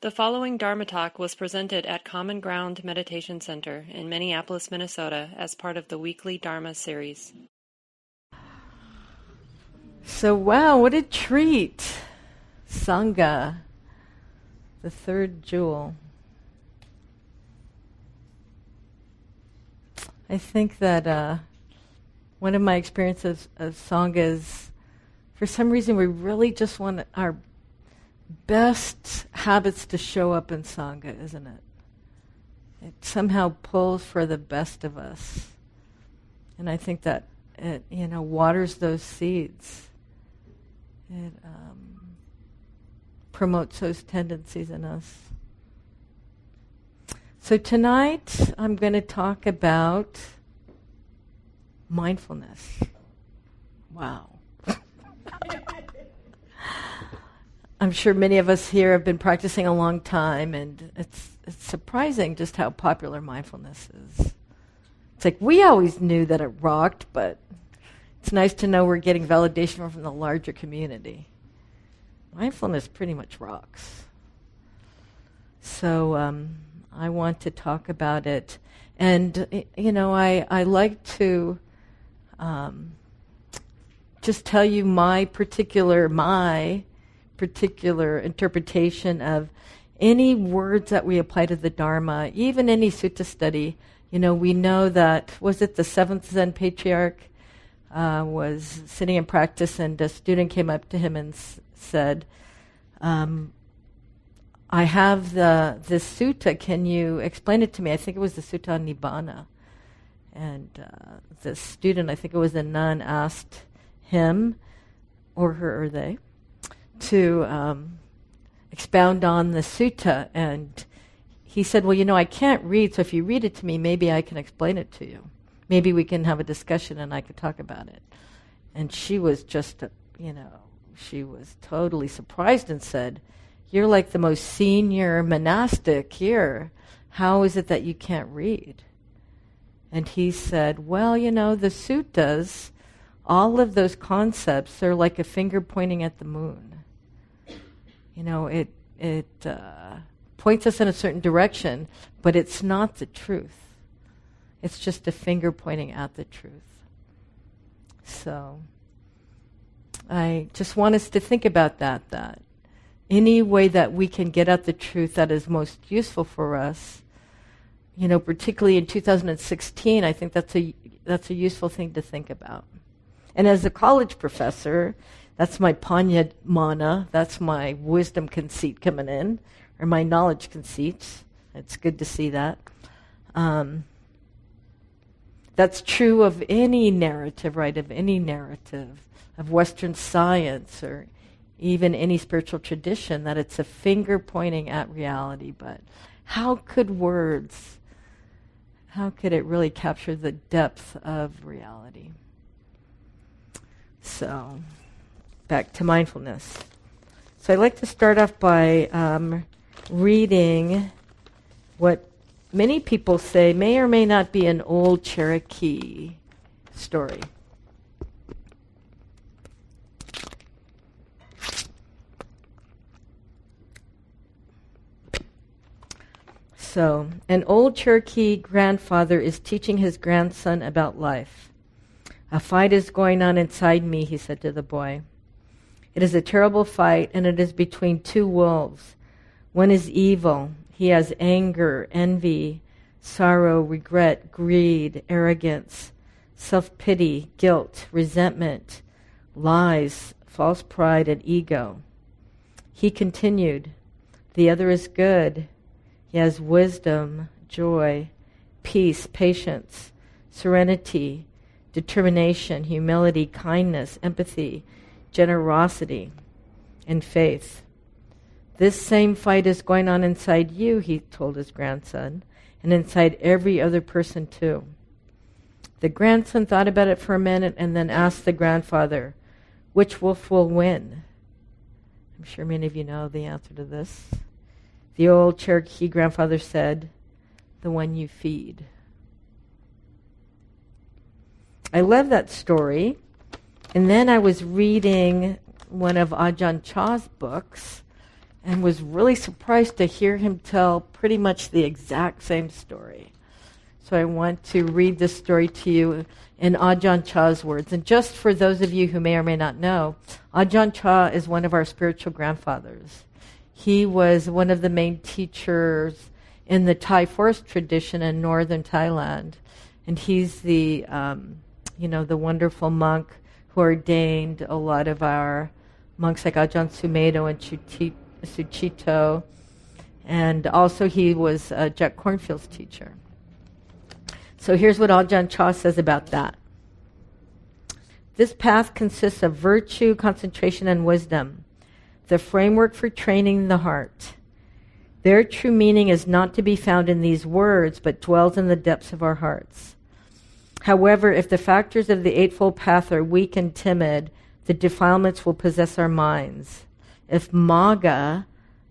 The following Dharma talk was presented at Common Ground Meditation Center in Minneapolis, Minnesota, as part of the weekly Dharma series. So, wow, what a treat! Sangha, the third jewel. I think that uh, one of my experiences of Sangha is for some reason we really just want our best habits to show up in Sangha, isn't it? It somehow pulls for the best of us. And I think that it, you know, waters those seeds. It um, promotes those tendencies in us. So tonight I'm going to talk about mindfulness. Wow. I'm sure many of us here have been practicing a long time, and it's, it's surprising just how popular mindfulness is. It's like we always knew that it rocked, but it's nice to know we're getting validation from the larger community. Mindfulness pretty much rocks. So um, I want to talk about it. And, you know, I, I like to um, just tell you my particular, my particular interpretation of any words that we apply to the Dharma, even any sutta study. You know, we know that, was it the seventh Zen patriarch uh, was sitting in practice and a student came up to him and s- said, um, I have the this sutta. Can you explain it to me? I think it was the Sutta on Nibbana. And uh, the student, I think it was a nun, asked him or her or they to um, expound on the sutta. And he said, Well, you know, I can't read, so if you read it to me, maybe I can explain it to you. Maybe we can have a discussion and I could talk about it. And she was just, uh, you know, she was totally surprised and said, You're like the most senior monastic here. How is it that you can't read? And he said, Well, you know, the suttas, all of those concepts, are like a finger pointing at the moon you know, it it uh, points us in a certain direction, but it's not the truth. It's just a finger pointing at the truth. So I just want us to think about that. That any way that we can get at the truth that is most useful for us, you know, particularly in 2016, I think that's a that's a useful thing to think about. And as a college professor, that's my panya mana. That's my wisdom conceit coming in, or my knowledge conceit. It's good to see that. Um, that's true of any narrative, right? Of any narrative of Western science or even any spiritual tradition, that it's a finger pointing at reality. But how could words, how could it really capture the depth of reality? So back to mindfulness. So I'd like to start off by um, reading what many people say may or may not be an old Cherokee story. So, an old Cherokee grandfather is teaching his grandson about life. A fight is going on inside me, he said to the boy. It is a terrible fight, and it is between two wolves. One is evil. He has anger, envy, sorrow, regret, greed, arrogance, self pity, guilt, resentment, lies, false pride, and ego. He continued, The other is good. He has wisdom, joy, peace, patience, serenity, determination, humility, kindness, empathy generosity, and faith. This same fight is going on inside you, he told his grandson, and inside every other person too. The grandson thought about it for a minute and then asked the grandfather, Which wolf will win? I'm sure many of you know the answer to this. The old Cherokee grandfather said, The one you feed. I love that story and then I was reading one of Ajahn Chah's books, and was really surprised to hear him tell pretty much the exact same story. So I want to read this story to you in Ajahn Chah's words. And just for those of you who may or may not know, Ajahn Chah is one of our spiritual grandfathers. He was one of the main teachers in the Thai forest tradition in northern Thailand. And he's the, um, you know, the wonderful monk who ordained a lot of our monks like Ajahn Sumedho and Sucitto. And also he was uh, Jack Kornfield's teacher. So here's what Ajahn Chah says about that. This path consists of virtue, concentration, and wisdom, the framework for training the heart. Their true meaning is not to be found in these words, but dwells in the depths of our hearts. However, if the factors of the Eightfold Path are weak and timid, the defilements will possess our minds. If Magga,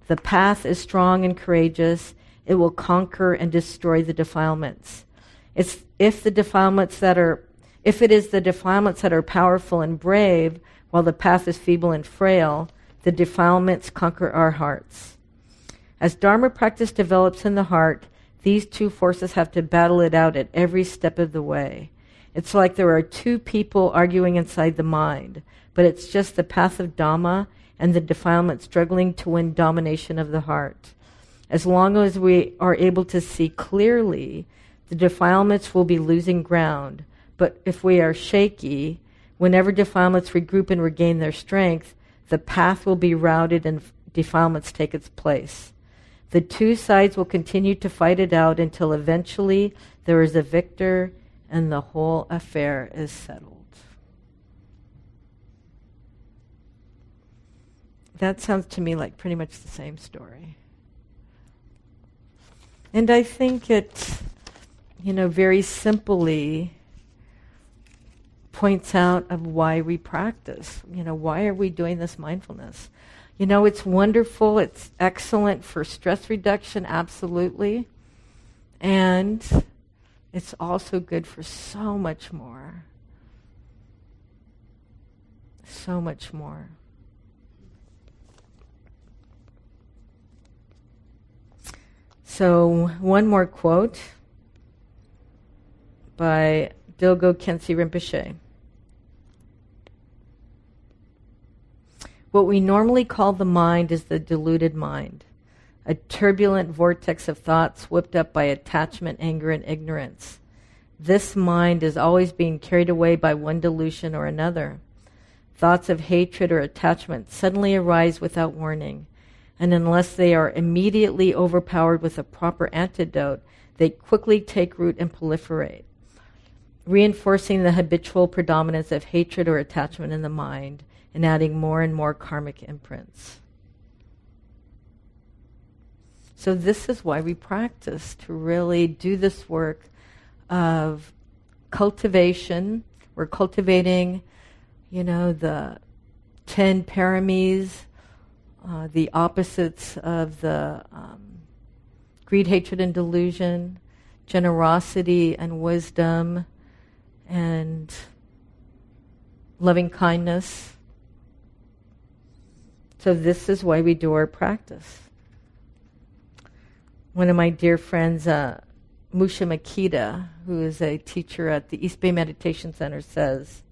the path, is strong and courageous, it will conquer and destroy the defilements. It's if the defilements that are if it is the defilements that are powerful and brave, while the path is feeble and frail, the defilements conquer our hearts. As Dharma practice develops in the heart, these two forces have to battle it out at every step of the way. It's like there are two people arguing inside the mind, but it's just the path of Dhamma and the defilement struggling to win domination of the heart. As long as we are able to see clearly the defilements will be losing ground. But if we are shaky, whenever defilements regroup and regain their strength, the path will be routed and defilements take its place. The two sides will continue to fight it out until eventually there is a victor and the whole affair is settled. That sounds to me like pretty much the same story. And I think it you know, very simply points out of why we practice. You know, why are we doing this mindfulness? You know, it's wonderful. It's excellent for stress reduction, absolutely. And it's also good for so much more. So much more. So, one more quote by Dilgo Khyentse Rinpoche. What we normally call the mind is the deluded mind, a turbulent vortex of thoughts whipped up by attachment, anger, and ignorance. This mind is always being carried away by one delusion or another. Thoughts of hatred or attachment suddenly arise without warning, and unless they are immediately overpowered with a proper antidote, they quickly take root and proliferate reinforcing the habitual predominance of hatred or attachment in the mind and adding more and more karmic imprints. So, this is why we practice to really do this work of cultivation. We're cultivating, you know, the 10 paramis, uh, the opposites of the um, greed, hatred, and delusion, generosity and wisdom, and loving kindness. So, this is why we do our practice. One of my dear friends, uh, Mushim Ikeda, who is a teacher at the East Bay Meditation Center, says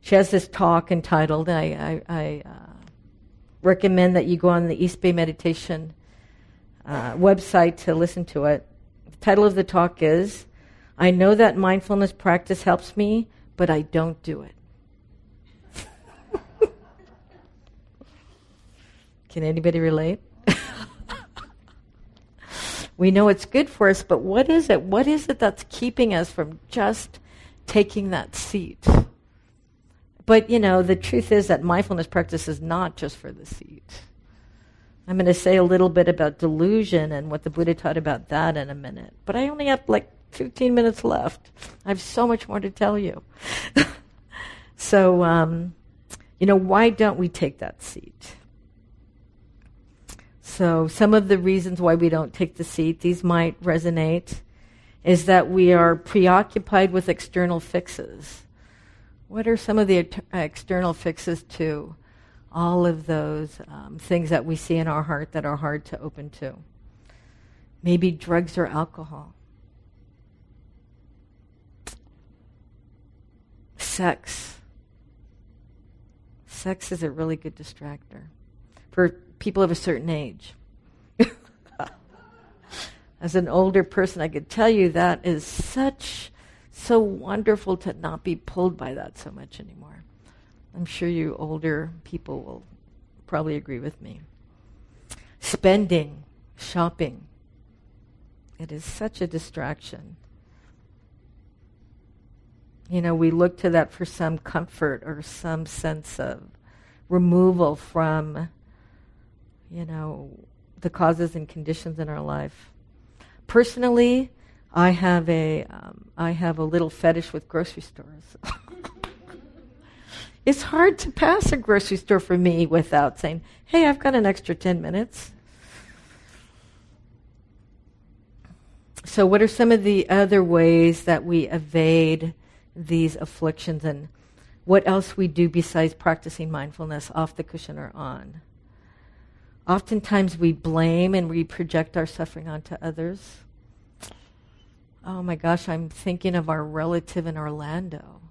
she has this talk entitled. I, I, I uh, recommend that you go on the East Bay Meditation uh, website to listen to it. The title of the talk is I know that mindfulness practice helps me, but I don't do it. Can anybody relate? we know it's good for us, but what is it? What is it that's keeping us from just taking that seat? But, you know, the truth is that mindfulness practice is not just for the seat. I'm going to say a little bit about delusion and what the Buddha taught about that in a minute. But I only have like 15 minutes left. I have so much more to tell you. so, um, you know, why don't we take that seat? So, some of the reasons why we don't take the seat, these might resonate, is that we are preoccupied with external fixes. What are some of the external fixes to all of those um, things that we see in our heart that are hard to open to. Maybe drugs or alcohol. Sex. Sex is a really good distractor for people of a certain age. As an older person, I could tell you that is such, so wonderful to not be pulled by that so much anymore. I'm sure you older people will probably agree with me. Spending, shopping, it is such a distraction. You know, we look to that for some comfort or some sense of removal from, you know, the causes and conditions in our life. Personally, I have a um, I have a little fetish with grocery stores. it's hard to pass a grocery store for me without saying, "Hey, I've got an extra 10 minutes." So, what are some of the other ways that we evade these afflictions and what else we do besides practicing mindfulness off the cushion or on? Oftentimes we blame and we project our suffering onto others. Oh my gosh, I'm thinking of our relative in Orlando.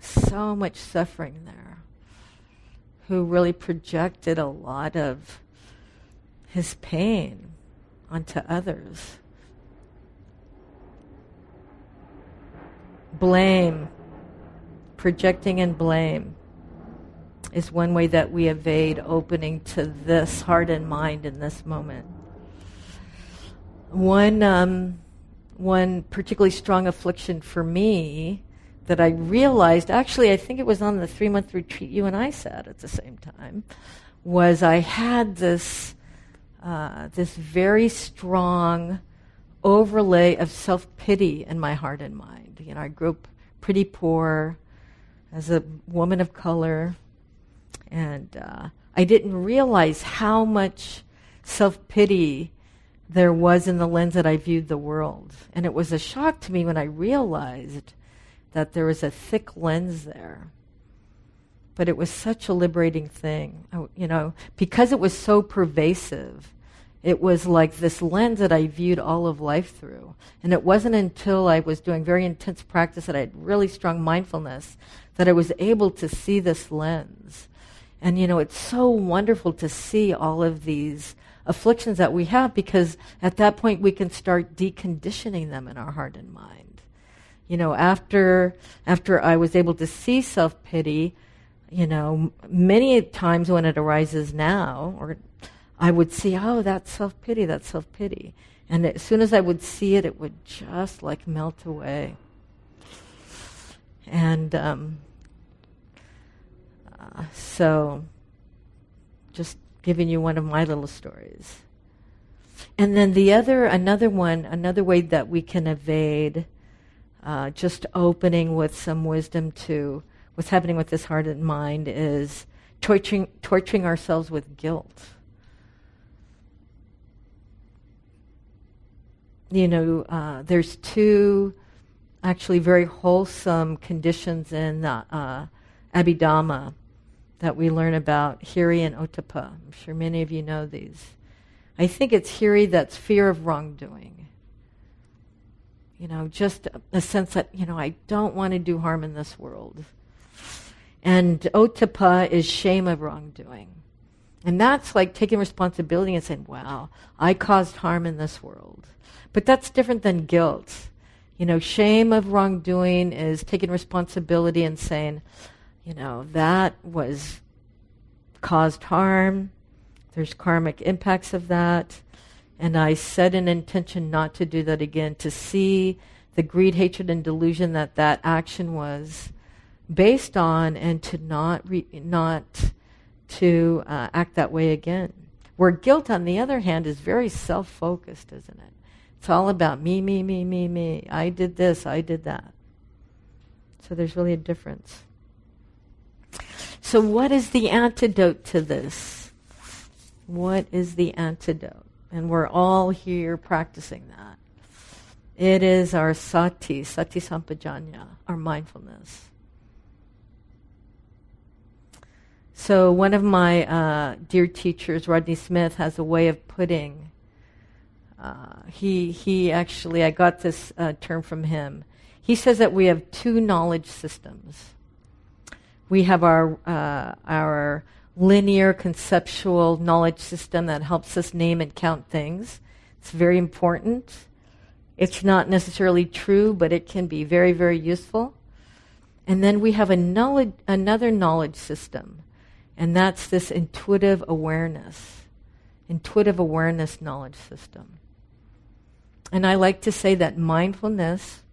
So much suffering there. Who really projected a lot of his pain onto others. Blame, projecting and blame is one way that we evade opening to this heart and mind in this moment. One, um, one particularly strong affliction for me that I realized, actually, I think it was on the three month retreat you and I sat at the same time, was I had this, uh, this very strong overlay of self pity in my heart and mind. You know, I grew up pretty poor as a woman of color, and uh, I didn't realize how much self pity there was in the lens that I viewed the world. And it was a shock to me when I realized that there was a thick lens there. But it was such a liberating thing, you know, because it was so pervasive. It was like this lens that I viewed all of life through. And it wasn't until I was doing very intense practice that I had really strong mindfulness that I was able to see this lens. And, you know, it's so wonderful to see all of these afflictions that we have because at that point we can start deconditioning them in our heart and mind. You know, after after I was able to see self-pity, you know, many times when it arises now or I would see, oh, that's self-pity, that's self-pity. And as soon as I would see it, it would just like melt away. And um, so just giving you one of my little stories. And then the other, another one, another way that we can evade uh, just opening with some wisdom to what's happening with this heart and mind is torturing, torturing ourselves with guilt. You know, uh, there's two actually very wholesome conditions in uh, uh, Abhidhamma that we learn about Hiri and Ottappa. I'm sure many of you know these. I think it's Hiri that's fear of wrongdoing. You know, just a sense that, you know, I don't want to do harm in this world. And Ottappa is shame of wrongdoing. And that's like taking responsibility and saying, wow, I caused harm in this world. But that's different than guilt. You know, shame of wrongdoing is taking responsibility and saying, you know, that was caused harm. There's karmic impacts of that. And I set an intention not to do that again, to see the greed, hatred, and delusion that that action was based on, and to not re- not to uh, act that way again. Where guilt, on the other hand, is very self-focused, isn't it? It's all about me, me, me, me, me. I did this, I did that. So there's really a difference. So, what is the antidote to this? What is the antidote? And we're all here practicing that. It is our sati, sati sampajanya, our mindfulness. So, one of my uh, dear teachers, Rodney Smith, has a way of putting. Uh, he he actually, I got this uh, term from him. He says that we have two knowledge systems. We have our uh, our linear conceptual knowledge system that helps us name and count things. It's very important. It's not necessarily true, but it can be very, very useful. And then we have knowledge, another knowledge system, and that's this intuitive awareness, intuitive awareness knowledge system. And I like to say that mindfulness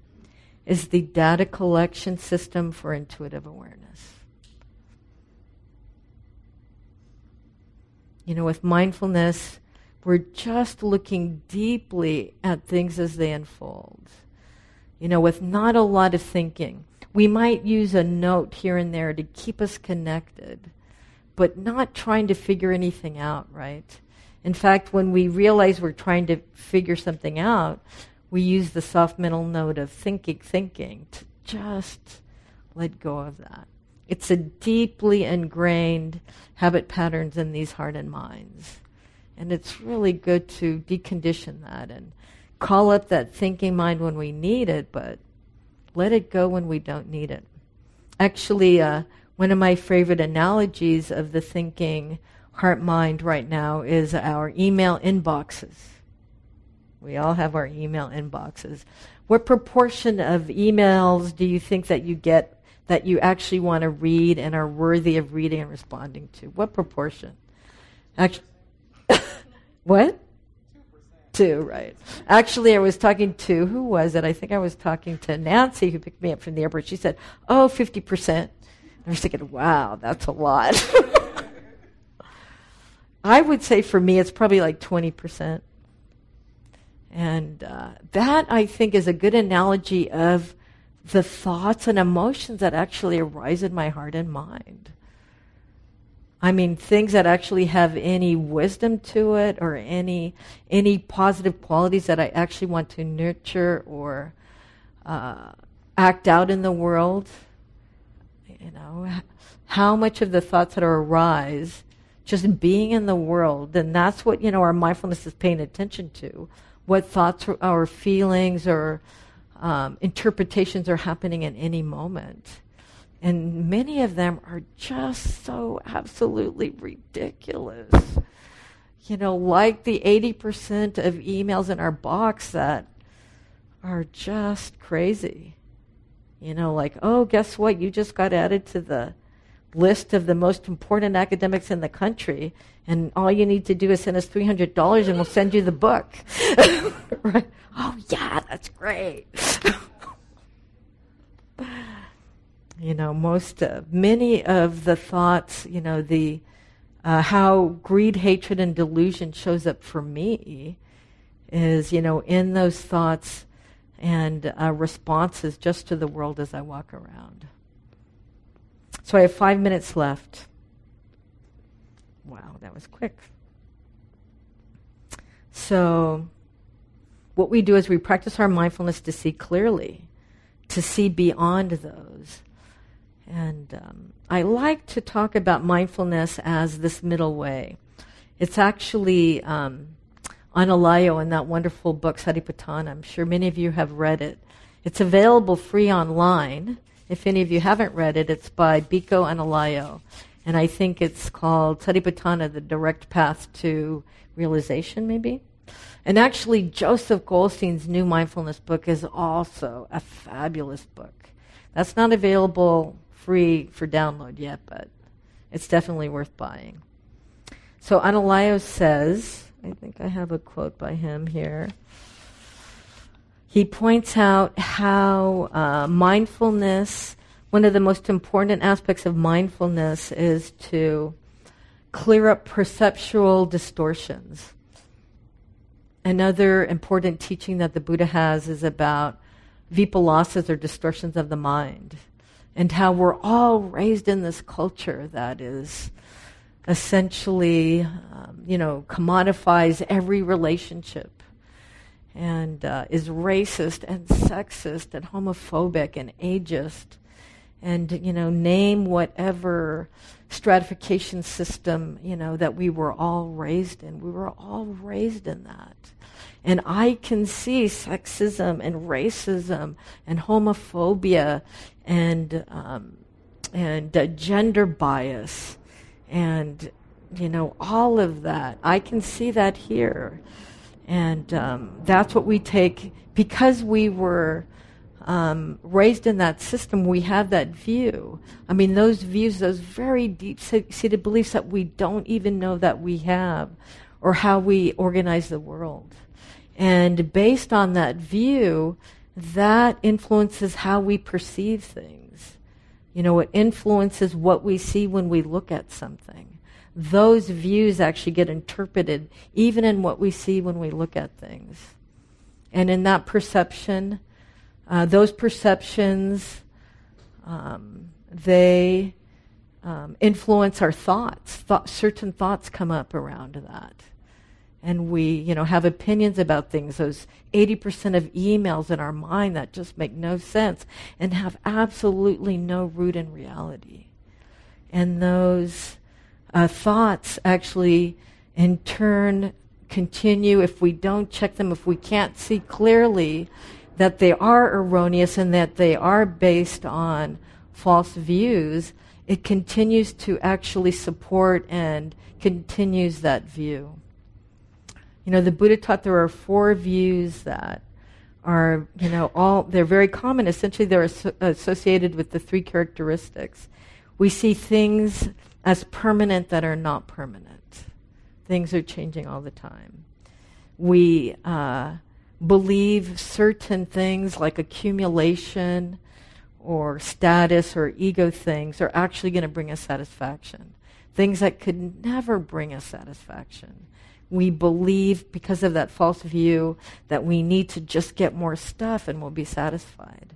is the data collection system for intuitive awareness. You know, with mindfulness, we're just looking deeply at things as they unfold. You know, with not a lot of thinking. We might use a note here and there to keep us connected, but not trying to figure anything out, right? In fact, when we realize we're trying to figure something out, we use the soft mental note of thinking, thinking to just let go of that. It's a deeply ingrained habit patterns in these heart and minds. And it's really good to decondition that and call up that thinking mind when we need it, but let it go when we don't need it. Actually, uh, one of my favorite analogies of the thinking heart mind right now is our email inboxes. We all have our email inboxes. What proportion of emails do you think that you get that you actually want to read and are worthy of reading and responding to? What proportion? Actually, what? Two, right. Actually, I was talking to, who was it? I think I was talking to Nancy, who picked me up from the airport. She said, oh, 50%. I was thinking, wow, that's a lot. I would say for me, it's probably like 20%. And uh, that, I think, is a good analogy of the thoughts and emotions that actually arise in my heart and mind. I mean, things that actually have any wisdom to it or any any positive qualities that I actually want to nurture or uh, act out in the world. You know, how much of the thoughts that arise, just being in the world, and that's what you know our mindfulness is paying attention to. What thoughts or, or feelings or um, interpretations are happening at any moment and many of them are just so absolutely ridiculous. You know, like the 80% of emails in our box that are just crazy. You know, like, oh, guess what? You just got added to the list of the most important academics in the country, and all you need to do is send us $300 and we'll send you the book. right? Oh, yeah, that's great. you know, most, uh, many of the thoughts, you know, the, uh, how greed, hatred, and delusion shows up for me is, you know, in those thoughts and uh, responses just to the world as I walk around. So I have five minutes left. Wow, that was quick. So, what we do is we practice our mindfulness to see clearly, to see beyond those. And um, I like to talk about mindfulness as this middle way. It's actually um, Analayo in that wonderful book, Satipatthana. I'm sure many of you have read it. It's available free online. If any of you haven't read it, it's by Bhikkhu Analayo. And I think it's called Satipatthana, the direct path to realization, maybe. And actually, Joseph Goldstein's new mindfulness book is also a fabulous book. That's not available free for download yet, but it's definitely worth buying. So Analayo says, I think I have a quote by him here. He points out how uh, mindfulness, one of the most important aspects of mindfulness is to clear up perceptual distortions. Another important teaching that the Buddha has is about vipallasas or distortions of the mind and how we're all raised in this culture that is essentially, um, you know, commodifies every relationship and uh, is racist and sexist and homophobic and ageist and you know name whatever stratification system you know that we were all raised in. We were all raised in that. And i can see sexism and racism and homophobia and um, and uh, gender bias and you know all of that. I can see that here and um, that's what we take because we were um, raised in that system, we have that view. I mean, those views, those very deep seated beliefs that we don't even know that we have, or how we organize the world. And based on that view, that influences how we perceive things. You know, it influences what we see when we look at something. Those views actually get interpreted even in what we see when we look at things. And in that perception, uh, those perceptions, um, they um, influence our thoughts. Th- certain thoughts come up around that. And we, you know, have opinions about things. Those 80% of emails in our mind that just make no sense and have absolutely no root in reality. And those uh, thoughts actually, in turn, continue if we don't check them, if we can't see clearly that they are erroneous and that they are based on false views, it continues to actually support and continues that view. You know, the Buddha taught there are four views that are, you know, all, they're very common. Essentially, they're as- associated with the three characteristics. We see things as permanent that are not permanent. Things are changing all the time. We, uh, believe certain things like accumulation or status or ego things are actually going to bring us satisfaction. Things that could never bring us satisfaction. We believe, because of that false view, that we need to just get more stuff and we'll be satisfied.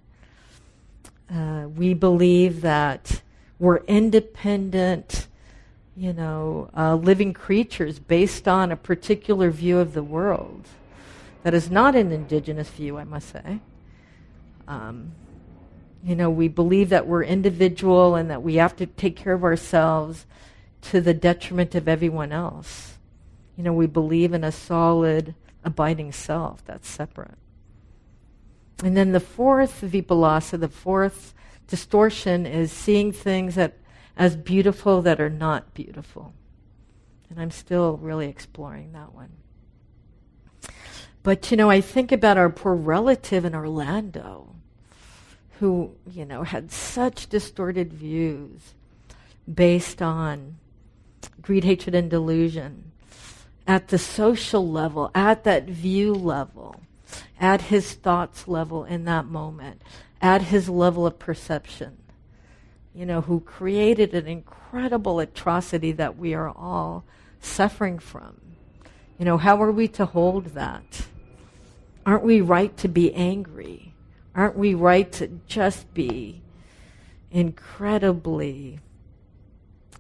Uh, we believe that we're independent, you know, uh, living creatures based on a particular view of the world that is not an indigenous view, I must say. Um, you know, we believe that we're individual and that we have to take care of ourselves to the detriment of everyone else. You know, we believe in a solid, abiding self that's separate. And then the fourth vipallasa, the fourth distortion, is seeing things that as beautiful that are not beautiful. And I'm still really exploring that one. But, you know, I think about our poor relative in Orlando who, you know, had such distorted views based on greed, hatred, and delusion at the social level, at that view level, at his thoughts level in that moment, at his level of perception, you know, who created an incredible atrocity that we are all suffering from. You know, how are we to hold that? Aren't we right to be angry? Aren't we right to just be incredibly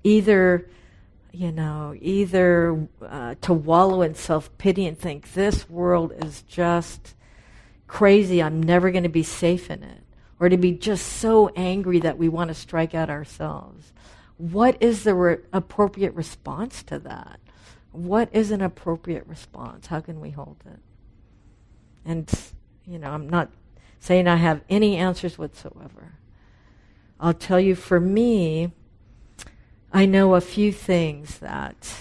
either, you know, either uh, to wallow in self pity and think this world is just crazy, I'm never going to be safe in it, or to be just so angry that we want to strike out ourselves? What is the re- appropriate response to that? What is an appropriate response? How can we hold it? And, you know, I'm not saying I have any answers whatsoever. I'll tell you, for me, I know a few things that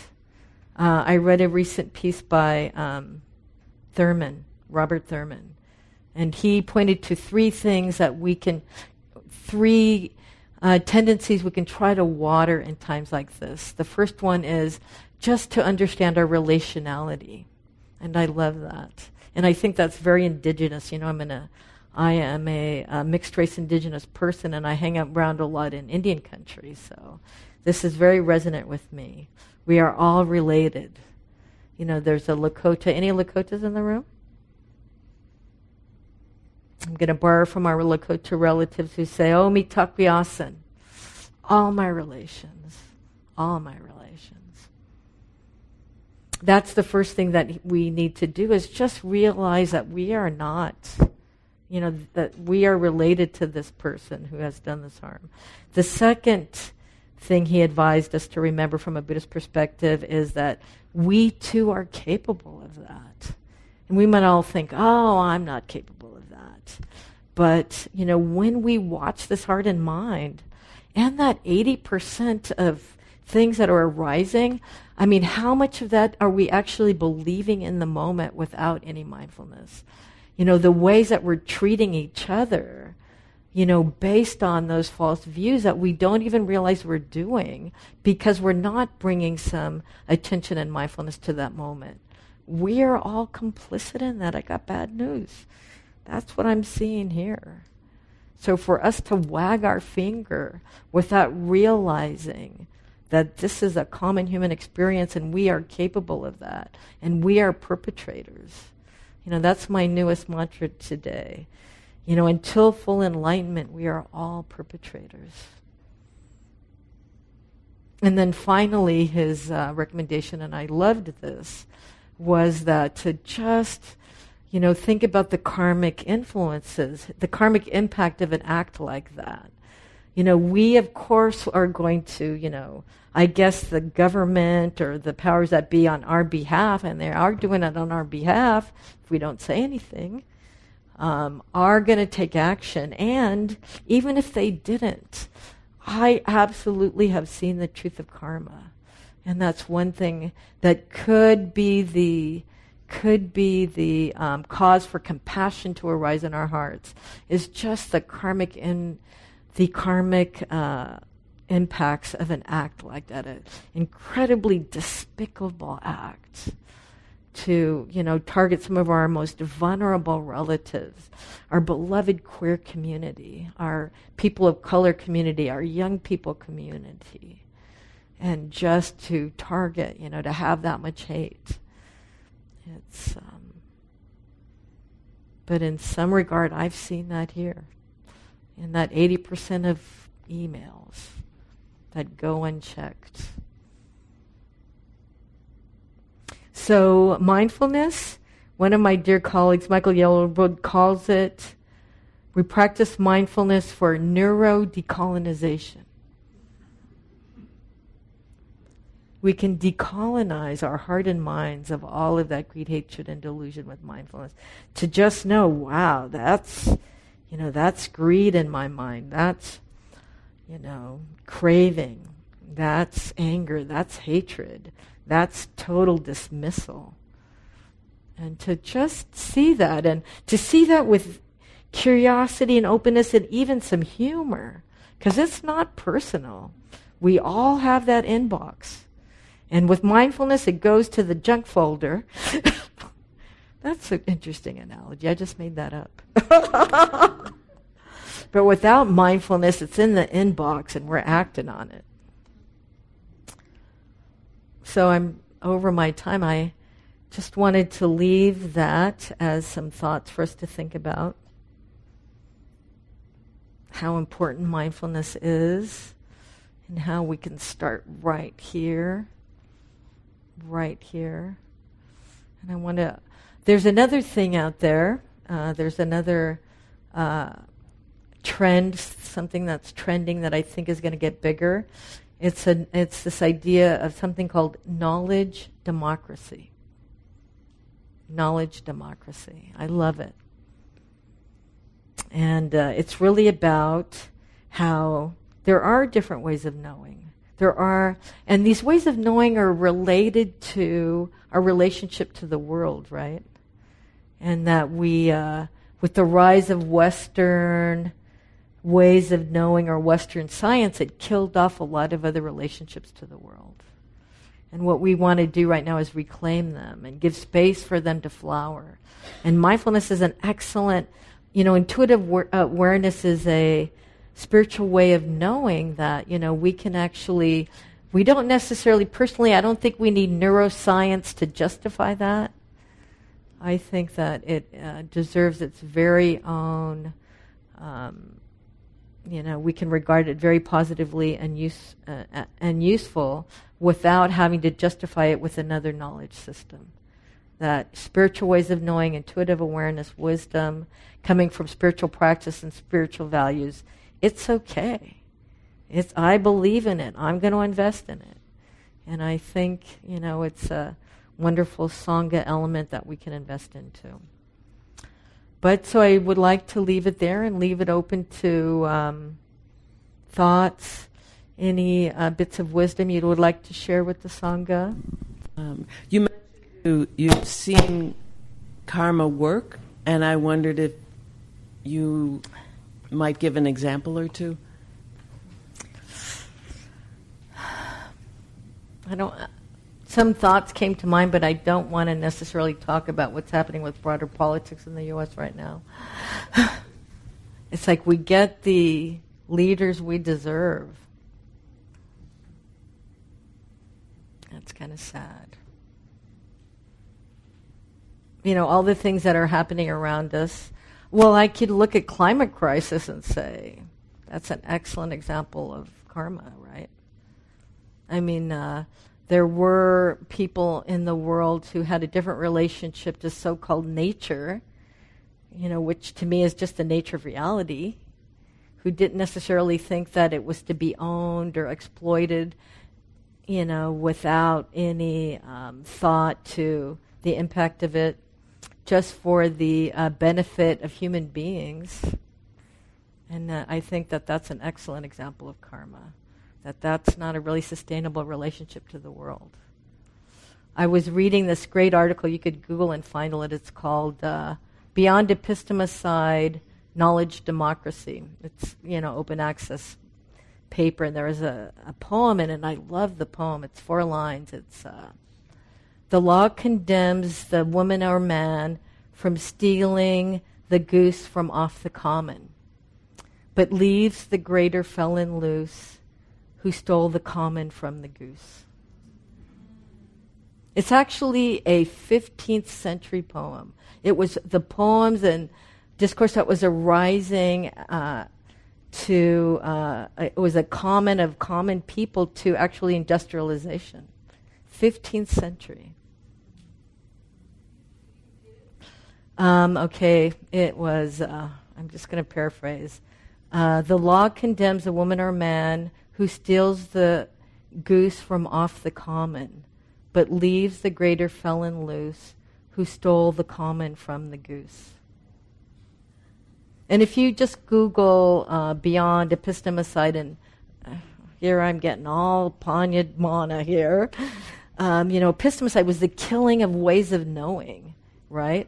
uh, I read a recent piece by um, Thurman, Robert Thurman, and he pointed to three things that we can, three uh, tendencies we can try to water in times like this. The first one is just to understand our relationality, and I love that. And I think that's very indigenous. You know, I'm in a, I am a, a mixed race indigenous person, and I hang out around a lot in Indian country. So this is very resonant with me. We are all related. You know, there's a Lakota. Any Lakotas in the room? I'm going to borrow from our Lakota relatives who say, Oh, me. All my relations. All my relations that's the first thing that we need to do is just realize that we are not You know, that we are related to this person who has done this harm. The second thing he advised us to remember from a Buddhist perspective is that we too are capable of that. And we might all think, oh, I'm not capable that. But, you know, when we watch this heart and mind, and that 80% of things that are arising, I mean, how much of that are we actually believing in the moment without any mindfulness? You know, the ways that we're treating each other, you know, based on those false views that we don't even realize we're doing because we're not bringing some attention and mindfulness to that moment. We are all complicit in that. I got bad news. That's what I'm seeing here. So for us to wag our finger without realizing that this is a common human experience and we are capable of that and we are perpetrators. You know, that's my newest mantra today. You know, until full enlightenment, we are all perpetrators. And then finally, his uh, recommendation, and I loved this, was that to just you know, think about the karmic influences, the karmic impact of an act like that. You know, we of course are going to, you know, I guess the government or the powers that be on our behalf, and they are doing it on our behalf if we don't say anything, um, are going to take action. And even if they didn't, I absolutely have seen the truth of karma. And that's one thing that could be the could be the um, cause for compassion to arise in our hearts is just the karmic in the karmic uh, impacts of an act like that, an incredibly despicable act to you know target some of our most vulnerable relatives, our beloved queer community, our people of color community, our young people community, and just to target you know to have that much hate it's, um, but in some regard, I've seen that here. In that 80% of emails that go unchecked. So, mindfulness, one of my dear colleagues, Michael Yellow Bird, calls it we practice mindfulness for neuro we can decolonize our heart and minds of all of that greed, hatred, and delusion with mindfulness. To just know, wow, that's, you know, that's greed in my mind. That's, you know, craving. That's anger. That's hatred. That's total dismissal. And to just see that and to see that with curiosity and openness and even some humor, because it's not personal. We all have that inbox. And with mindfulness, it goes to the junk folder. That's an interesting analogy. I just made that up. but without mindfulness, it's in the inbox and we're acting on it. So I'm over my time. I just wanted to leave that as some thoughts for us to think about. How important mindfulness is and how we can start right here right here. And I want to. There's another thing out there. Uh, there's another uh, trend, something that's trending that I think is going to get bigger. It's a. It's this idea of something called knowledge democracy. Knowledge democracy. I love it. And uh, it's really about how there are different ways of knowing there are, and these ways of knowing are related to our relationship to the world, right? And that we, uh, with the rise of Western ways of knowing or Western science, it killed off a lot of other relationships to the world. And what we want to do right now is reclaim them and give space for them to flower. And mindfulness is an excellent, you know, intuitive awareness is a spiritual way of knowing that, you know, we can actually, we don't necessarily, personally, I don't think we need neuroscience to justify that. I think that it uh, deserves its very own, um, you know, we can regard it very positively and, use, uh, and useful without having to justify it with another knowledge system. that spiritual ways of knowing, intuitive awareness, wisdom, coming from spiritual practice and spiritual values, it's okay. It's I believe in it. I'm going to invest in it. And I think, you know, it's a wonderful Sangha element that we can invest into. But so I would like to leave it there and leave it open to um, thoughts, any uh, bits of wisdom you would like to share with the Sangha. Um, you mentioned you, you've seen karma work, and I wondered if you might give an example or two. I don't uh, some thoughts came to mind, but I don't want to necessarily talk about what's happening with broader politics in the U.S. right now. it's like we get the leaders we deserve. That's kind of sad. You know, all the things that are happening around us. Well, I could look at climate crisis and say that's an excellent example of karma, right? I mean, uh, there were people in the world who had a different relationship to so called nature, you know, which to me is just the nature of reality, who didn't necessarily think that it was to be owned or exploited, you know, without any um, thought to the impact of it, just for the uh, benefit of human beings. And uh, I think that that's an excellent example of karma that that's not a really sustainable relationship to the world. I was reading this great article, you could Google and find it. It's called uh, Beyond Epistemicide Knowledge Democracy. It's, you know, open access paper, and there is a, a poem in it, and I love the poem. It's four lines. It's uh, The law condemns the woman or man from stealing the goose from off the common, but leaves the greater felon loose who stole the common from the goose. It's actually a 15th century poem. It was the poems and discourse that was arising uh, to, uh, it was a common of common people to actually industrialization. 15th century. Um, okay, it was, uh, I'm just going to paraphrase. Uh, the law condemns a woman or man who steals the goose from off the common, but leaves the greater felon loose, who stole the common from the goose. And if you just Google uh, beyond epistemicide, and uh, here I'm getting all Panya Panyadmana here, um, you know, epistemicide was the killing of ways of knowing, right?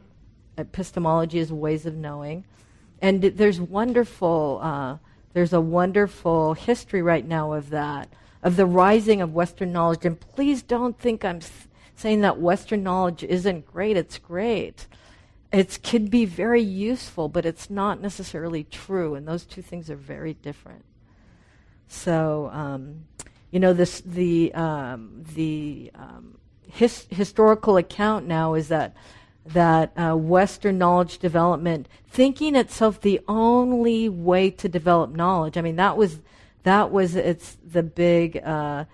Epistemology is ways of knowing. And there's wonderful uh, there's a wonderful history right now of that, of the rising of Western knowledge. And please don't think I'm saying that Western knowledge isn't great. It's great. It could be very useful, but it's not necessarily true. And those two things are very different. So, um, you know, this the um, the um, his, historical account now is that that uh, Western knowledge development, thinking itself the only way to develop knowledge. I mean, that was that was it's the big uh,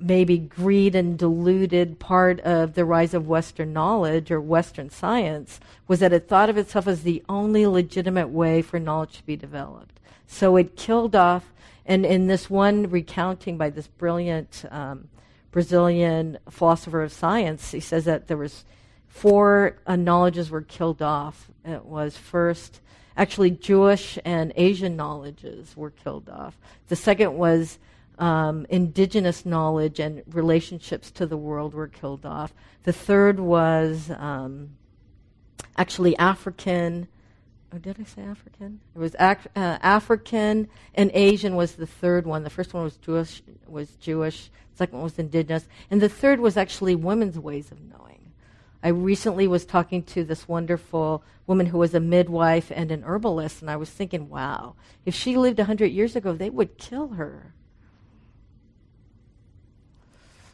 maybe greed and deluded part of the rise of Western knowledge or Western science was that it thought of itself as the only legitimate way for knowledge to be developed. So it killed off, and in this one recounting by this brilliant um, Brazilian philosopher of science, he says that there was four uh, knowledges were killed off. It was first, actually, Jewish and Asian knowledges were killed off. The second was um, indigenous knowledge and relationships to the world were killed off. The third was um, actually African. Oh, did I say African? It was ac- uh, African and Asian was the third one. The first one was Jewish. Was Jewish. The second one was indigenous, and the third was actually women's ways of knowing. I recently was talking to this wonderful woman who was a midwife and an herbalist, and I was thinking, wow, if she lived 100 years ago, they would kill her.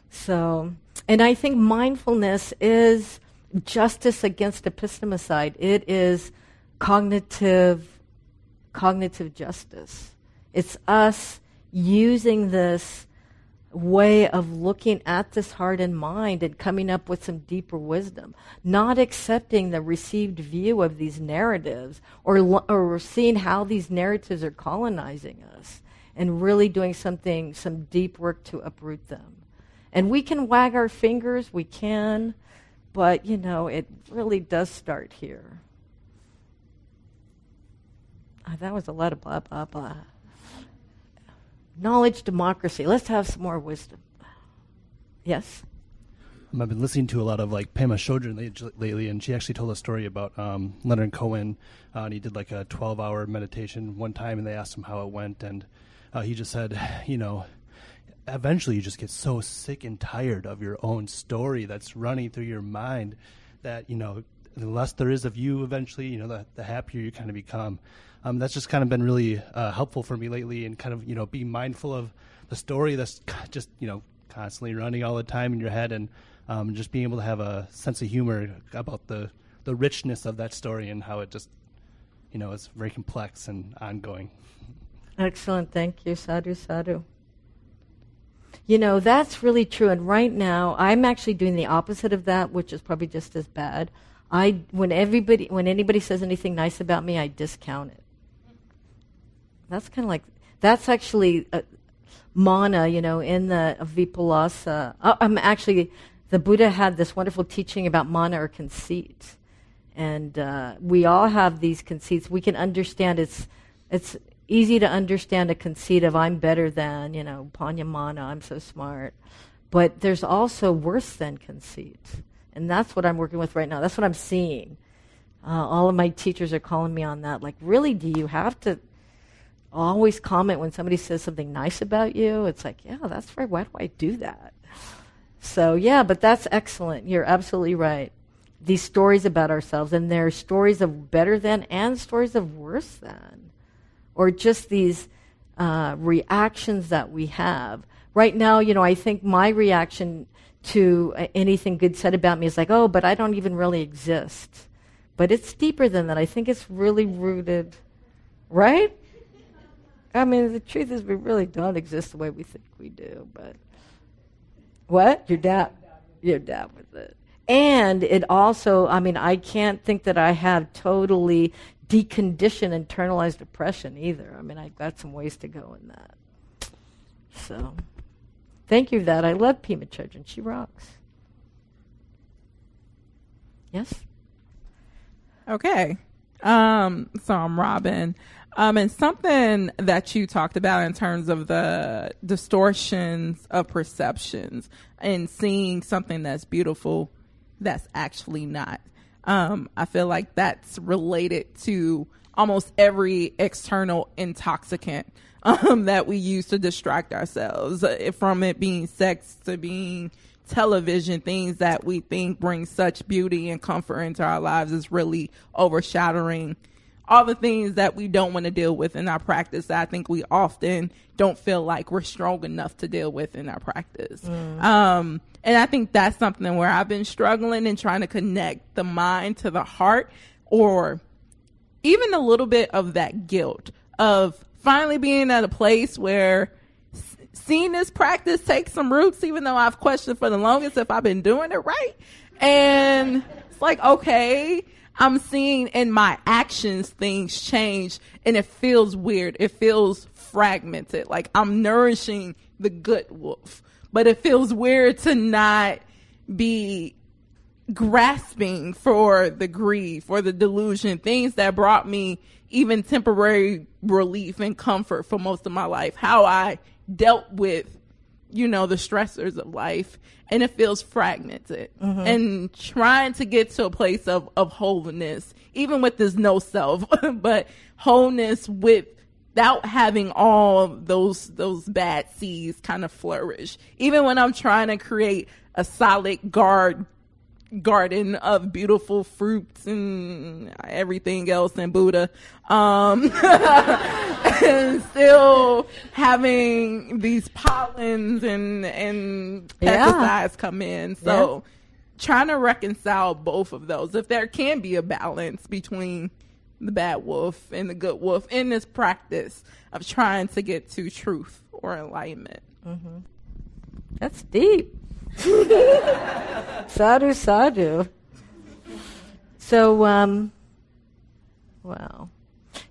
So, and I think mindfulness is justice against epistemicide. It is cognitive cognitive justice. It's us using this way of looking at this heart and mind and coming up with some deeper wisdom, not accepting the received view of these narratives or, or seeing how these narratives are colonizing us and really doing something, some deep work to uproot them. And we can wag our fingers, we can, but you know, it really does start here. Oh, that was a lot of blah, blah, blah knowledge democracy. Let's have some more wisdom. Yes? Um, I've been listening to a lot of like Pema Chodron lately, and she actually told a story about um, Leonard Cohen. Uh, and he did like a 12 hour meditation one time, and they asked him how it went. And uh, he just said, you know, eventually you just get so sick and tired of your own story that's running through your mind that, you know, the less there is of you eventually, you know, the, the happier you kind of become um, that's just kind of been really uh, helpful for me lately, and kind of you know be mindful of the story that's just you know constantly running all the time in your head, and um, just being able to have a sense of humor about the the richness of that story and how it just you know is very complex and ongoing. Excellent, thank you, sadhu sadhu. You know that's really true, and right now I'm actually doing the opposite of that, which is probably just as bad. I when everybody when anybody says anything nice about me, I discount it. That's kind of like, that's actually uh, mana, you know, in the Vipallasa. Uh, I'm actually, the Buddha had this wonderful teaching about mana or conceit. And uh, we all have these conceits. We can understand it's, it's easy to understand a conceit of I'm better than, you know, panya mana, I'm so smart. But there's also worse than conceit. And that's what I'm working with right now. That's what I'm seeing. Uh, all of my teachers are calling me on that. Like, really, do you have to always comment when somebody says something nice about you. It's like, yeah, that's right. Why do I do that? So, yeah, but that's excellent. You're absolutely right. These stories about ourselves, and there are stories of better than and stories of worse than, or just these uh, reactions that we have. Right now, you know, I think my reaction to anything good said about me is like, oh, but I don't even really exist. But it's deeper than that. I think it's really rooted, right? I mean, the truth is, we really don't exist the way we think we do. But what you're down, down with it. And it also, I mean, I can't think that I have totally deconditioned internalized depression either. I mean, I've got some ways to go in that. So, thank you for that. I love Pema Chodron. She rocks. Yes? Okay. Um, so I'm Robin. Um, and something that you talked about in terms of the distortions of perceptions and seeing something that's beautiful that's actually not. Um, I feel like that's related to almost every external intoxicant um, that we use to distract ourselves, uh, from it being sex to being television, things that we think bring such beauty and comfort into our lives is really overshadowing all the things that we don't want to deal with in our practice that I think we often don't feel like we're strong enough to deal with in our practice. Mm. Um, and I think that's something where I've been struggling and trying to connect the mind to the heart or even a little bit of that guilt of finally being at a place where seeing this practice take some roots, even though I've questioned for the longest if I've been doing it right. And it's like, okay, I'm seeing in my actions things change and it feels weird. It feels fragmented. Like I'm nourishing the good wolf, but it feels weird to not be grasping for the grief or the delusion, things that brought me even temporary relief and comfort for most of my life. How I dealt with you know, the stressors of life and it feels fragmented mm-hmm. and trying to get to a place of, of wholeness, even with this no self, but wholeness without having all those, those bad seeds kind of flourish. Even when I'm trying to create a solid guard garden of beautiful fruits and everything else in Buddha. Um, and still having these pollens and, and pesticides yeah. come in. So yeah. trying to reconcile both of those. If there can be a balance between the bad wolf and the good wolf in this practice of trying to get to truth or enlightenment. Mm-hmm. That's deep. sadhu, sadhu. So, um, wow.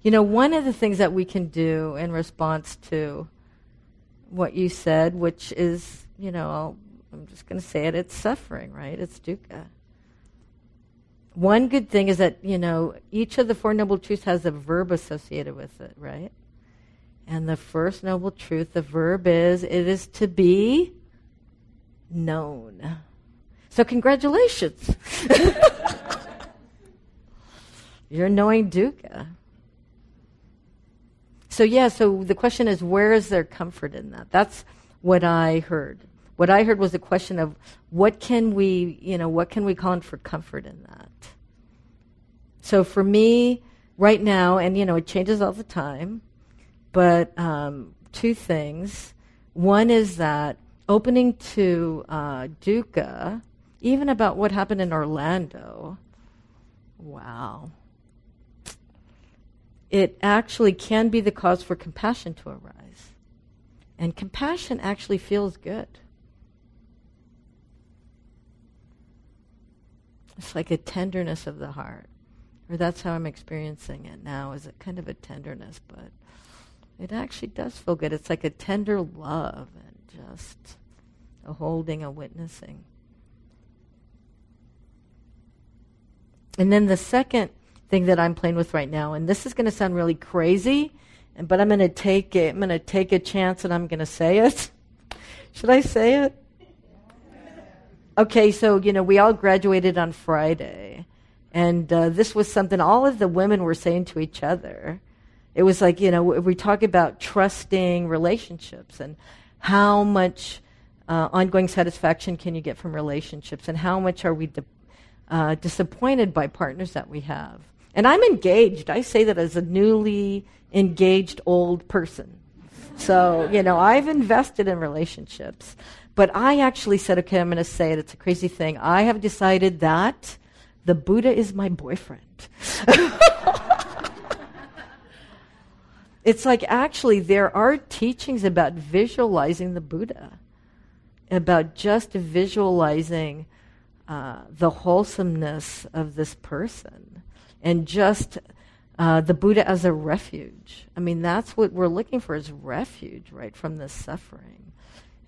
You know, one of the things that we can do in response to what you said, which is, you know, I'll, I'm just going to say it, it's suffering, right? It's dukkha. One good thing is that, you know, each of the Four Noble Truths has a verb associated with it, right? And the first noble truth, the verb is, it is to be known. So, congratulations. You're knowing dukkha. So, yeah, so the question is, where is there comfort in that? That's what I heard. What I heard was a question of what can we, you know, what can we call in for comfort in that? So for me, right now, and you know, it changes all the time, but um, two things. One is that opening to uh, dukkha, even about what happened in Orlando, wow. It actually can be the cause for compassion to arise. And compassion actually feels good. It's like a tenderness of the heart. Or that's how I'm experiencing it now, is a kind of a tenderness, but it actually does feel good. It's like a tender love and just a holding, a witnessing. And then the second thing that I'm playing with right now, and this is going to sound really crazy, but I'm going to take it. I'm going to take a chance, and I'm going to say it. Should I say it? Okay, so you know we all graduated on Friday, and uh, this was something all of the women were saying to each other. It was like you know we talk about trusting relationships and how much uh, ongoing satisfaction can you get from relationships, and how much are we uh, disappointed by partners that we have. And I'm engaged. I say that as a newly engaged old person. So, you know, I've invested in relationships. But I actually said, okay, I'm going to say it. It's a crazy thing. I have decided that the Buddha is my boyfriend. it's like actually there are teachings about visualizing the Buddha, about just visualizing uh, the wholesomeness of this person and just uh, the Buddha as a refuge. I mean, that's what we're looking for is refuge, right, from this suffering.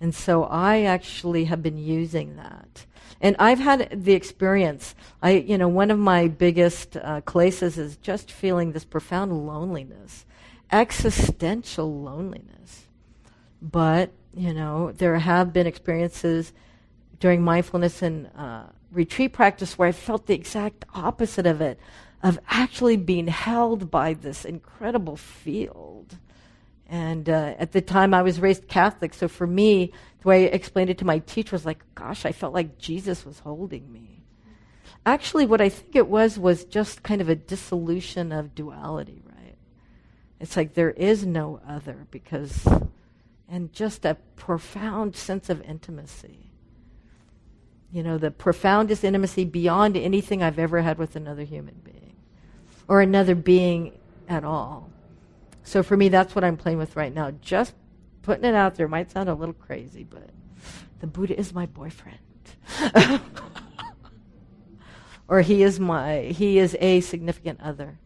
And so I actually have been using that. And I've had the experience. I, you know, one of my biggest uh, is just feeling this profound loneliness, existential loneliness. But, you know, there have been experiences during mindfulness and uh, retreat practice where I felt the exact opposite of it, of actually being held by this incredible field and uh, at the time, I was raised Catholic, so for me, the way I explained it to my teacher was like, gosh, I felt like Jesus was holding me. Actually, what I think it was was just kind of a dissolution of duality, right? It's like there is no other because, and just a profound sense of intimacy. You know, the profoundest intimacy beyond anything I've ever had with another human being or another being at all. So for me, that's what I'm playing with right now. Just putting it out there might sound a little crazy, but the Buddha is my boyfriend. or he is my he is a significant other.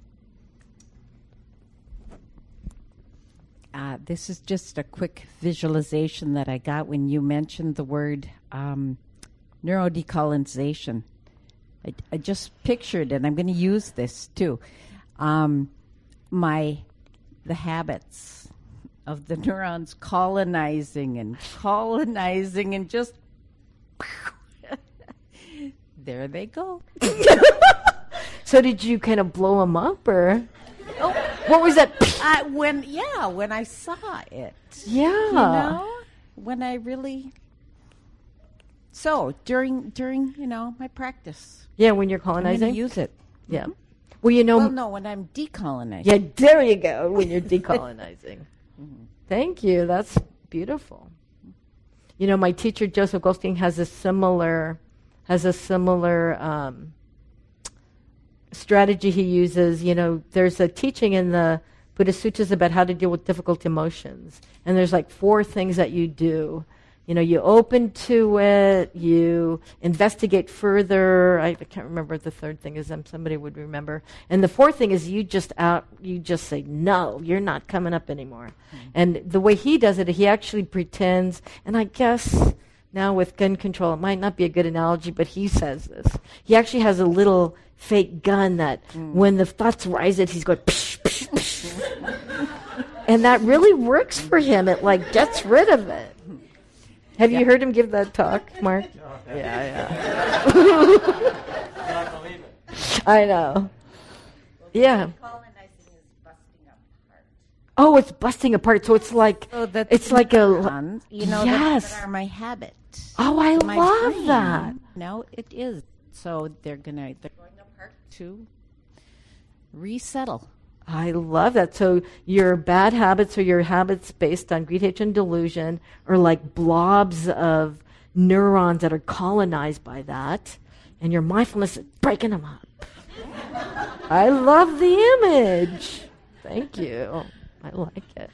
Uh, this is just a quick visualization that I got when you mentioned the word um, neurodecolonization. I, I, just pictured, and I'm going to use this too. Um, my the habits of the neurons colonizing and colonizing and just there they go. so did you kind of blow them up or what was that? I, when yeah, when I saw it. Yeah. You know, when I really so during during you know my practice. Yeah, when you're colonizing, use it. Yeah. Mm-hmm. Well, you know. Well, no, when I'm decolonizing. Yeah, there you go. When you're decolonizing. mm-hmm. Thank you. That's beautiful. You know, my teacher Joseph Goldstein has a similar has a similar um, strategy he uses. You know, there's a teaching in the Buddhist sutras about how to deal with difficult emotions, and there's like four things that you do You know, you open to it, you investigate further. I, I can't remember what the third thing is. Um, somebody would remember. And the fourth thing is you just out, you just say, no, you're not coming up anymore. Mm-hmm. And the way he does it, he actually pretends, and I guess now with gun control, it might not be a good analogy, but he says this. He actually has a little fake gun that mm. when the thoughts rise, it he's going, psh, psh, psh. and that really works for him. It like gets rid of it. Have yeah. you heard him give that talk, Mark? Yeah, yeah. I know. Yeah. Oh, it's busting apart. So it's like so it's like a you know yes. that, are my habits. Oh, I love brain. that. No, it is. So they're gonna they're going apart to resettle. I love that. So your bad habits or your habits based on greed, hatred, and delusion are like blobs of neurons that are colonized by that, and your mindfulness is breaking them up. I love the image. Thank you. I like it.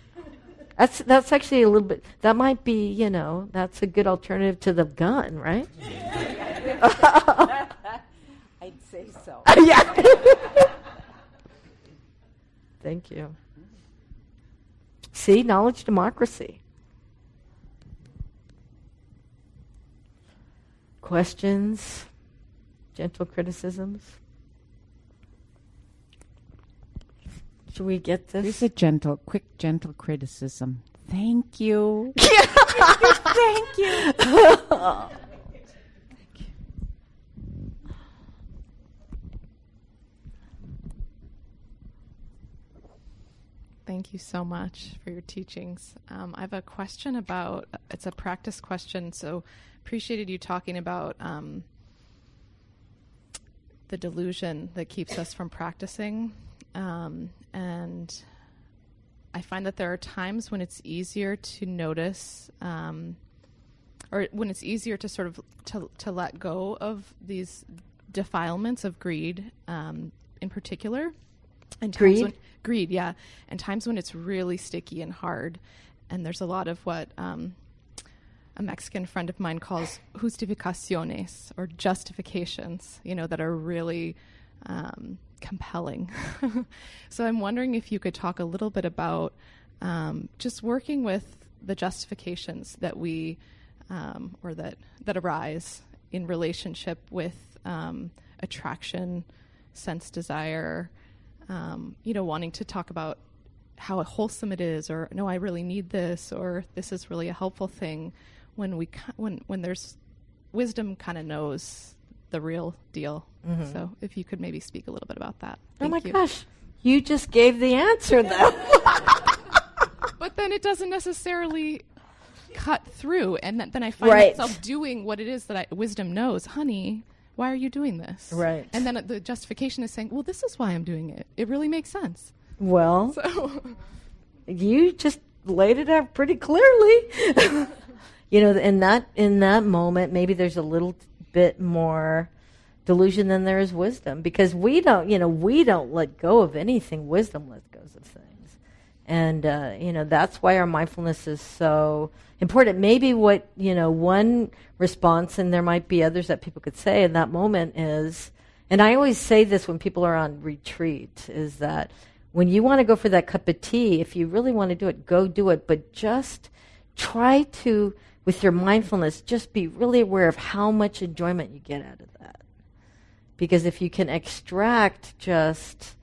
That's that's actually a little bit. That might be, you know, that's a good alternative to the gun, right? I'd say so. yeah. Thank you. See, knowledge democracy. Questions? Gentle criticisms? Should we get this? This is a gentle, quick, gentle criticism. Thank you. Thank you. Thank you Thank you so much for your teachings. Um, I have a question about it's a practice question. So, appreciated you talking about um, the delusion that keeps us from practicing. Um, and I find that there are times when it's easier to notice, um, or when it's easier to sort of to to let go of these defilements of greed, um, in particular and greed? When, greed, yeah. And times when it's really sticky and hard. And there's a lot of what um, a Mexican friend of mine calls justificaciones or justifications, you know, that are really um, compelling. so I'm wondering if you could talk a little bit about um, just working with the justifications that we um, or that that arise in relationship with um, attraction, sense desire, um, you know, wanting to talk about how wholesome it is, or no, I really need this, or this is really a helpful thing. When we when when there's wisdom, kind of knows the real deal. Mm-hmm. So, if you could maybe speak a little bit about that. Oh Thank oh my you. gosh, you just gave the answer though. but then it doesn't necessarily cut through, and then I find right. myself doing what it is that I, wisdom knows, honey why are you doing this? Right. And then the justification is saying, well, this is why I'm doing it. It really makes sense. Well, so. you just laid it out pretty clearly. you know, in that in that moment, maybe there's a little bit more delusion than there is wisdom because we don't, you know, we don't let go of anything. Wisdom lets go of things, and uh, you know that's why our mindfulness is so important. Maybe what, you know, one response, and there might be others that people could say in that moment is, and I always say this when people are on retreat, is that when you want to go for that cup of tea, if you really want to do it, go do it. But just try to, with your mindfulness, just be really aware of how much enjoyment you get out of that. Because if you can extract just,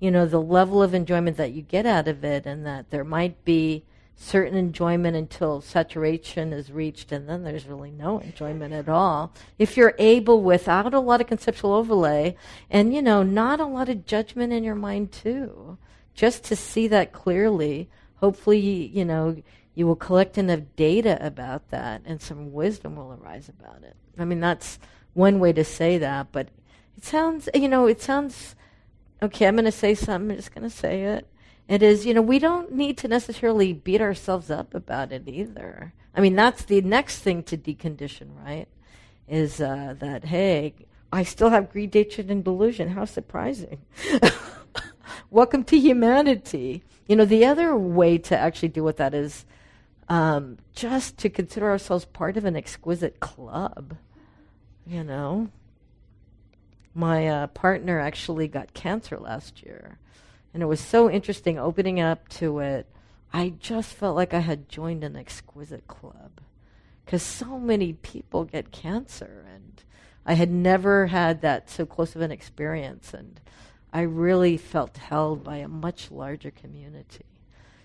you know, the level of enjoyment that you get out of it, and that there might be certain enjoyment until saturation is reached, and then there's really no enjoyment at all. If you're able, without a lot of conceptual overlay, and you know, not a lot of judgment in your mind too, just to see that clearly, hopefully, you know, you will collect enough data about that, and some wisdom will arise about it. I mean, that's one way to say that, but it sounds, you know, it sounds. Okay, I'm going to say something. I'm just going to say it it is, you know, we don't need to necessarily beat ourselves up about it either. I mean, that's the next thing to decondition, right? Is uh, that, hey, I still have greed, hatred, and delusion. How surprising. Welcome to humanity. You know, the other way to actually deal with that is um, just to consider ourselves part of an exquisite club. You know, my uh, partner actually got cancer last year, and it was so interesting opening up to it. I just felt like I had joined an exquisite club because so many people get cancer, and I had never had that so close of an experience, and I really felt held by a much larger community.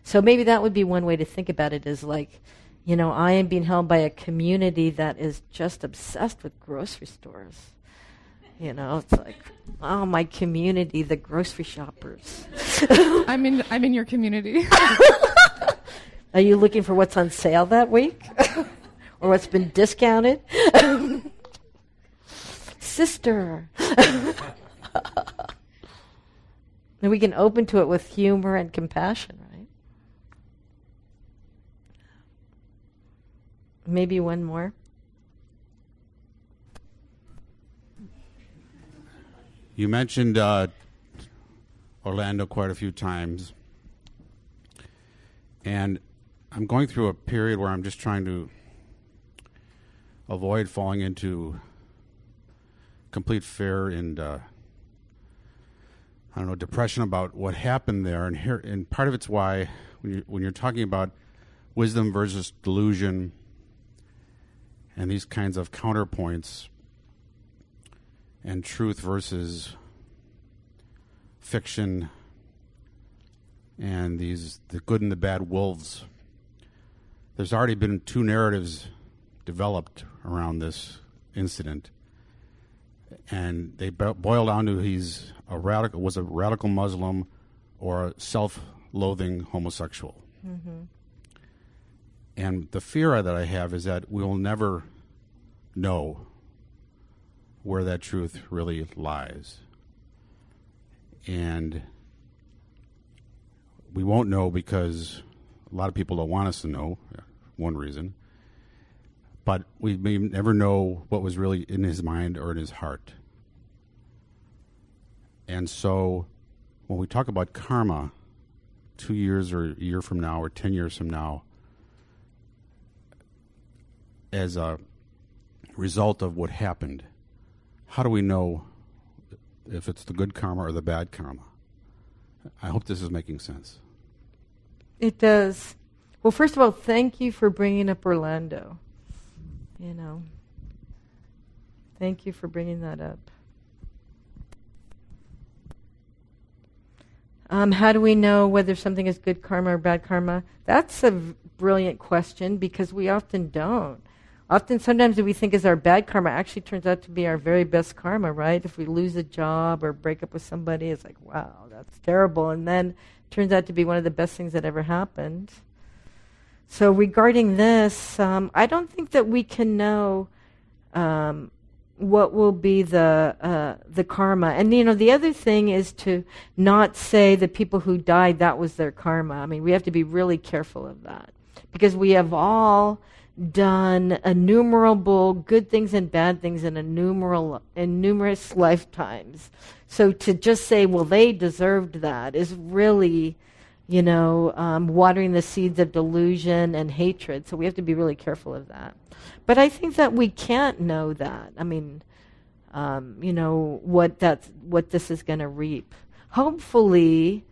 So maybe that would be one way to think about it is like, you know, I am being held by a community that is just obsessed with grocery stores. You know, it's like, oh, my community, the grocery shoppers. I'm in. I'm in your community. Are you looking for what's on sale that week, or what's been discounted? Sister. and we can open to it with humor and compassion, right? Maybe one more. You mentioned uh, Orlando quite a few times. And I'm going through a period where I'm just trying to avoid falling into complete fear and uh, I don't know depression about what happened there. And here, and part of it's why when you when you're talking about wisdom versus delusion and these kinds of counterpoints and truth versus fiction and these the good and the bad wolves there's already been two narratives developed around this incident and they boil down to he's a radical was a radical muslim or a self-loathing homosexual Mm-hmm. And the fear that i have is that we'll never know where that truth really lies. And we won't know because a lot of people don't want us to know, one reason. But we may never know what was really in his mind or in his heart. And so when we talk about karma, two years or a year from now or 10 years from now, as a result of what happened, how do we know if it's the good karma or the bad karma? I hope this is making sense. It does. Well, first of all, thank you for bringing up Orlando. You know, thank you for bringing that up. Um, how do we know whether something is good karma or bad karma? That's a v- brilliant question because we often don't. Often, sometimes what we think is our bad karma actually turns out to be our very best karma, right? If we lose a job or break up with somebody, it's like, wow, that's terrible. And then turns out to be one of the best things that ever happened. So, regarding this, um, I don't think that we can know um, what will be the uh, the karma. And you know, the other thing is to not say the people who died that was their karma. I mean, we have to be really careful of that because we have all done innumerable good things and bad things in innumerable in numerous lifetimes. So to just say, well, they deserved that is really, you know, um, watering the seeds of delusion and hatred. So we have to be really careful of that. But I think that we can't know that. I mean, um, you know, what that's what this is going to reap. Hopefully.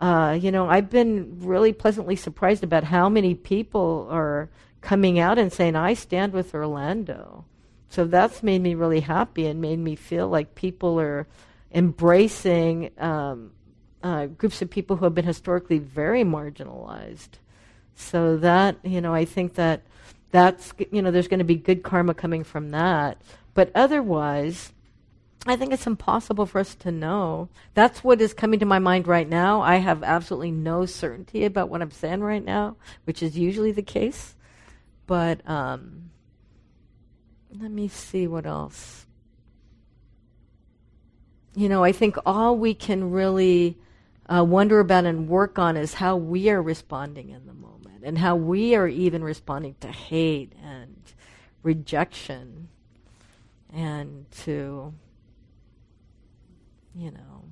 Uh, you know, I've been really pleasantly surprised about how many people are coming out and saying, I stand with Orlando. So that's made me really happy and made me feel like people are embracing um, uh, groups of people who have been historically very marginalized. So that, you know, I think that that's, you know, there's going to be good karma coming from that. But otherwise, I think it's impossible for us to know. That's what is coming to my mind right now. I have absolutely no certainty about what I'm saying right now, which is usually the case. But um, let me see what else. You know, I think all we can really uh, wonder about and work on is how we are responding in the moment and how we are even responding to hate and rejection and to, you know,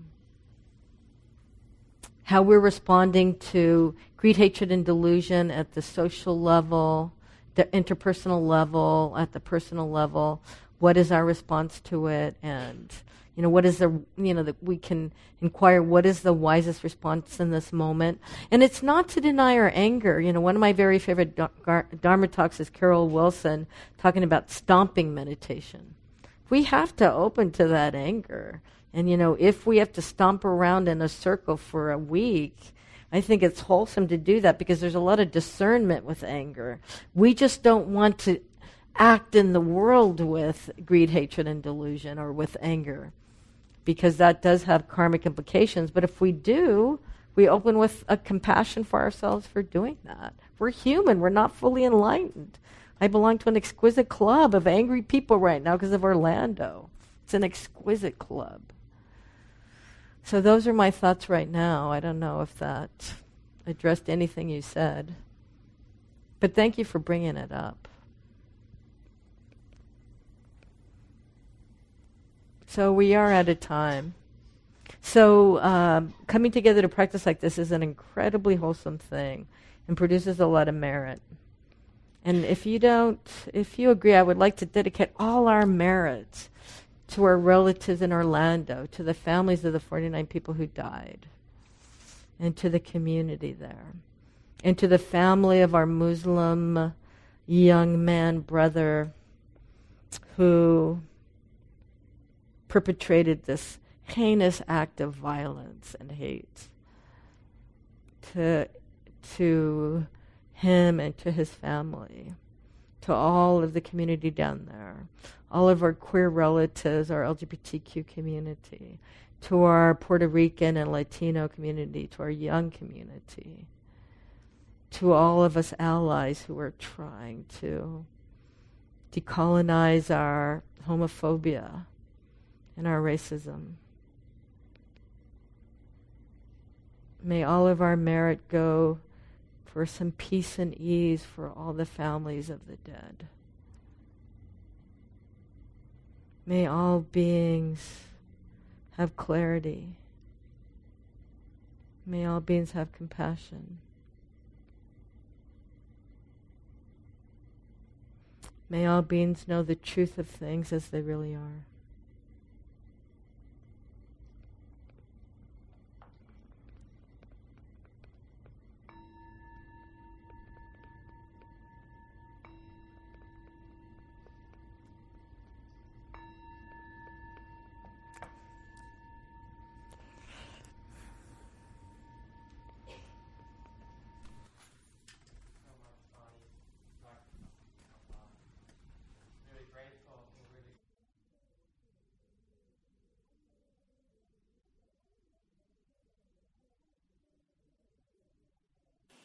how we're responding to greed, hatred, and delusion at the social level, the interpersonal level, at the personal level. What is our response to it? And you know, what is the, you know, that we can inquire what is the wisest response in this moment. And it's not to deny our anger. You know, one of my very favorite Dharma talks is Carol Wilson talking about stomping meditation. We have to open to that anger. And, you know, if we have to stomp around in a circle for a week, I think it's wholesome to do that because there's a lot of discernment with anger. We just don't want to act in the world with greed, hatred, and delusion or with anger because that does have karmic implications. But if we do, we open with a compassion for ourselves for doing that. We're human, we're not fully enlightened. I belong to an exquisite club of angry people right now because of Orlando. It's an exquisite club. So, those are my thoughts right now. I don't know if that addressed anything you said. But thank you for bringing it up. So we are at a time. So um, coming together to practice like this is an incredibly wholesome thing and produces a lot of merit. And if you don't, if you agree, I would like to dedicate all our merits to our relatives in Orlando, to the families of the 49 people who died, and to the community there, and to the family of our Muslim young man brother who perpetrated this heinous act of violence and hate to, to him and to his family, to all of the community down there, all of our queer relatives, our LGBTQ community, to our Puerto Rican and Latino community, to our young community, to all of us allies who are trying to decolonize our homophobia and our racism. May all of our merit go for some peace and ease for all the families of the dead. May all beings have clarity. May all beings have compassion. May all beings know the truth of things as they really are.